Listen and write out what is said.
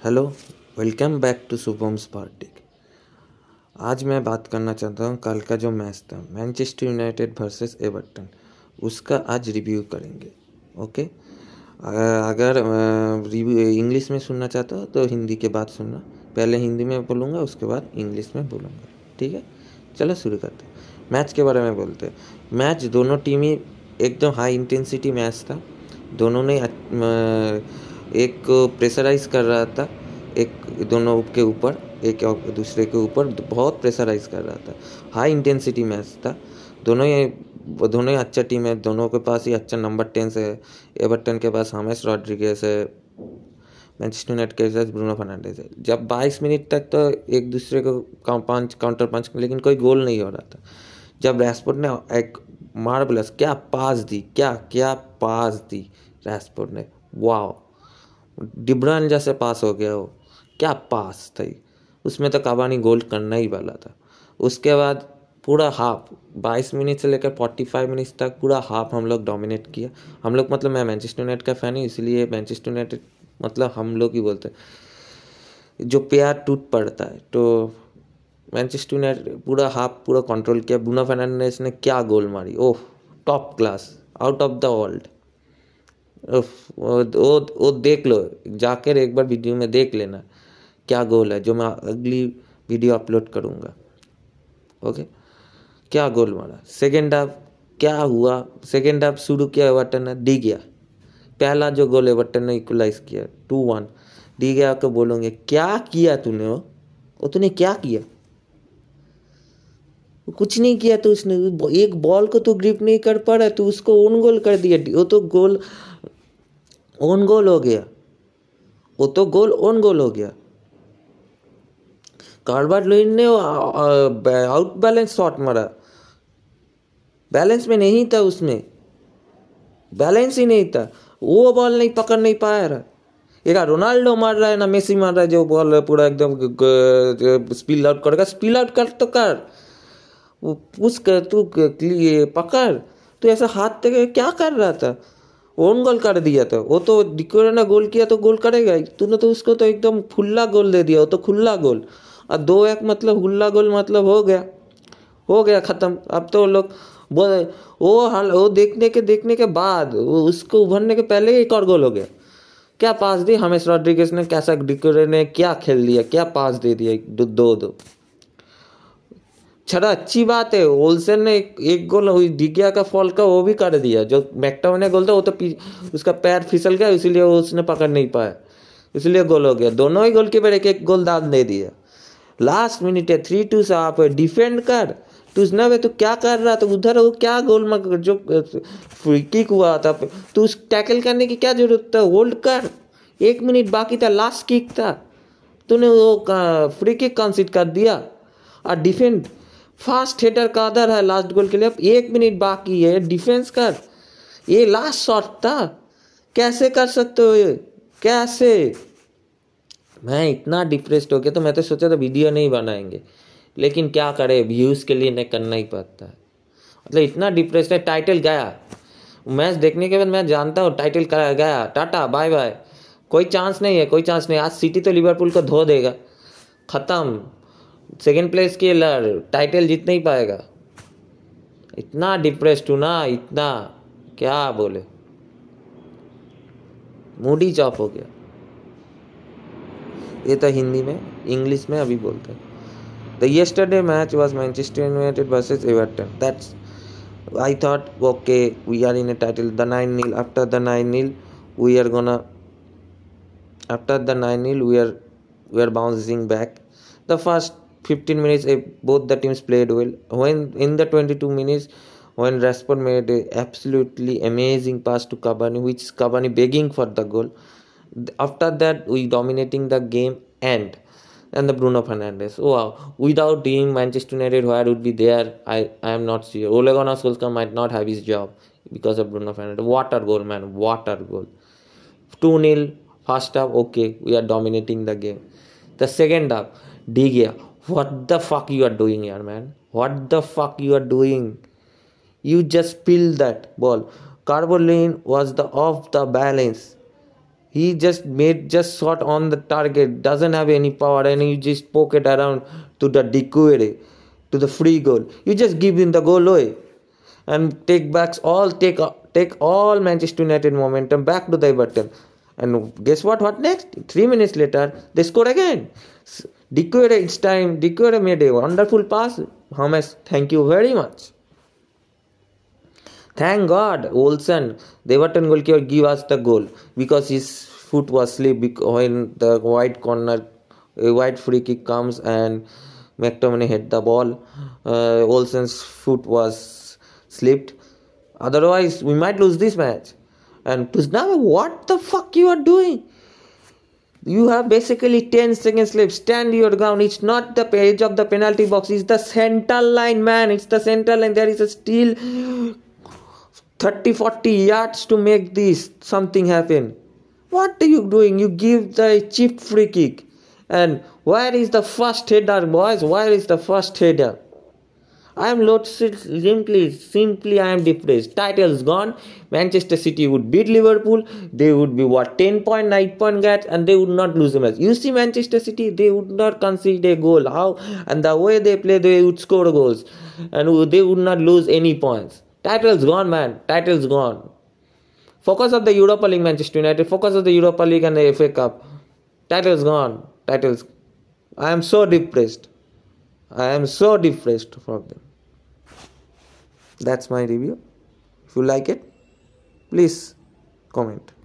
Hello, welcome back to Shubham Spartic आज मैं बात करना चाहता हूँ कल का जो मैच था, मैनचेस्टर यूनाइटेड वर्सेस एवर्टन, उसका आज रिव्यू करेंगे, ओके? अगर रिव्यू, इंग्लिश में सुनना चाहता हो तो हिंदी के बाद सुनना, पहले हिंदी में बोलूँगा, उसके बाद इंग्लिश में बोलूँगा, ठीक है? चलो शुरू करते हैं। मैच के बारे में बोलते हैं। मैच, दोनों टीम ही एकदम हाई इंटेंसिटी मैच था, दोनों ने एक प्रेशराइज कर रहा था, एक दोनों के ऊपर, एक दूसरे के ऊपर बहुत प्रेशराइज कर रहा था। हाई इंटेंसिटी मैच था। दोनों ही दोनों ही अच्छा टीम है। दोनों के पास ही अच्छा नंबर टेन से एवर्टन के पास हामेस रॉड्रिगेस है। मैनचेस्टर यूनाइटेड के पास ब्रूनो फर्नांडिस है। जब 22 मिनट तक तो एक दूसरे को पंच काउंटर पंच लेकिन कोई गोल नहीं हो रहा था। जब रैसपोर्ट ने एक मार्बलस क्या पास दी, क्या क्या पास दी रैसपोर्ट ने। वाह डिब्रान जैसे पास हो गया वो। क्या पास था उसमें तो काबानी गोल करना ही वाला था। उसके बाद पूरा हाफ़ 22 मिनट से लेकर 45 मिनट तक पूरा हाफ़ हम लोग डोमिनेट किया। हम लोग मतलब मैं मैनचेस्टर यूनाइटेड का फ़ैन हूँ, इसलिए मैनचेस्टर यूनाइटेड मतलब हम लोग ही बोलते हैं। जो प्यार टूट पड़ता है तो मैनचेस्टर यूनाइटेड पूरा हाफ़ पूरा कंट्रोल किया। बुना फर्नांडिस ने क्या गोल मारी? ओह top class out of the world वो वो देख लो, जाकर एक बार वीडियो में देख लेना, क्या गोल है, जो मैं अगली वीडियो अपलोड करूँगा। ओके क्या गोल मारा? सेकेंड हाफ़ क्या हुआ? सेकेंड हाफ़ शुरू किया एवर्टन ने? डी गया। पहला जो गोल एवर्टन ने इक्वलाइज किया टू वन डी गया को बोलोगे, क्या किया तूने वो? वो तूने क्या किया? कुछ नहीं किया तो उसने, एक बॉल को तो ग्रिप नहीं कर पा रहा तो उसको ओन गोल कर दिया। वो तो गोल ओन गोल हो गया। वो तो गोल ओन गोल हो गया। कार्बार लोइन ने आउट बैलेंस शॉट मारा। बैलेंस में नहीं था उसमें। बैलेंस ही नहीं था। वो बॉल नहीं, पकड़ नहीं पाया रहा। एक रोनाल्डो मार रहा है ना, मेसी मार रहा है, जो बॉल पूरा एकदम स्पिल आउट करेगा स्पिल आउट कर तो कर। पुश कर तू पकड़। तू ऐसा हाथ तक क्या कर रहा था? ओन गोल कर दिया था। वो तो डिकोरे ने गोल किया तो गोल करेगा। तूने तो उसको तो एकदम खुला गोल दे दिया। वो तो खुला गोल। और दो एक मतलब खुला गोल मतलब हो गया। हो गया ख़त्म। अब तो लोग बोल वो हाल, वो देखने के देखने के बाद, वो उसको उभरने के पहले ही एक और गोल हो गया। क्या पास दी? हमेश रॉड्रिगेस ने, कैसा डिकोरे ने, क्या खेल दिया? क्या पास दे दिया? दो दो। छड़ा अच्छी बात है ओल्सन ने एक, एक गोल हुई डिगिया का फॉल का वो भी कर दिया। जो मैकटाउ ने गोल था वो तो उसका पैर फिसल गया इसीलिए उसने पकड़ नहीं पाया। इसलिए गोल हो गया। दोनों ही गोल कीपर एक एक गोल दान दे दिया। लास्ट मिनट है थ्री टू से आप डिफेंड कर। तू उसने तो क्या कर रहा था? उधर वो क्या गोल में जो किक हुआ था? तू उस टैकल करने की क्या ज़रूरत था? होल्ड कर। एक मिनट बाकी था लास्ट किक था। तूने वो फ्री किक कंसिड कर दिया। और डिफेंड फास्ट हेटर का आदर है लास्ट गोल के लिए। एक मिनट बाकी है। डिफेंस कर। ये लास्ट शॉट था। कैसे कर सकते हो ये? कैसे? मैं इतना डिप्रेस्ड हो गया तो मैं तो सोचा था वीडियो नहीं बनाएँगे। लेकिन क्या करे? व्यूज़ के लिए नहीं करना ही पड़ता है। मतलब इतना डिप्रेस्ड है। टाइटल गया। मैच देखने के बाद मैं जानता हूँ टाइटल गया। टाटा बाय बाय कोई चांस नहीं है, कोई चांस नहीं आज सिटी तो लिवरपूल को धो देगा। ख़त्म। सेकेंड प्लेस के टाइटल जीत नहीं पाएगा। इतना डिप्रेस्ड हूँ ना, इतना। क्या बोले? मूडी चॉप हो गया। ये तो हिंदी में इंग्लिश में अभी बोलते हैं। The yesterday match was Manchester United versus Everton that's I thought okay we are in a title the nine nil after the nine nil we are gonna after the nine nil we are we are bouncing back the first 15 minutes eh, both the teams played well when in the 22 minutes when Rashford made a absolutely amazing pass to Cavani which Cavani begging for the goal after that we dominating the game and and the Bruno Fernandes. Oh wow! Without him, Manchester United, where would be there? I, I am not sure. Ole Gunnar Solskjaer might not have his job because of Bruno Fernandes. Water goal, man! Water goal. Two 0 first half. Okay, we are dominating the game. The second half, De Gea what the fuck you are doing here, man? What the fuck you are doing? You just spilled that ball. Carbolin was the off the balance. he just made just shot on the target, doesn't have any power, and you just poke it around to the Doucouré, to the free goal. You just give him the goal away and take backs all take take all Manchester United momentum back to the Everton. And guess what? What next? Three minutes later, they score again. Doucouré, it's time. Doucouré made a wonderful pass. James, thank you very much. Thank God, Olsen, the Everton goalkeeper, give us the goal because his foot was slipped when the wide corner, wide free kick comes and McTominay hit the ball. Uh, Olsen's foot was slipped. Otherwise, we might lose this match. And now, what the fuck you are doing? You have basically 10 seconds left. Stand your ground. It's not the edge of the penalty box. It's the center line, man. It's the center line. There is a still 30 40 yards to make this something happen. What are you doing? You give the cheap free kick. And where is the first header, boys? Where is the first header? I am not simply, simply I am depressed. Titles gone. Manchester City would beat Liverpool. They would be what 10 point, 9 point gap, and they would not lose a match. You see Manchester City, they would not concede a goal. How and the way they play, they would score goals, and they would not lose any points. Titles gone, man. Titles gone. Focus of the Europa League, Manchester United. Focus of the Europa League and the FA Cup. Titles gone. Titles. I am so depressed. I am so depressed for them. That's my review. If you like it, please comment.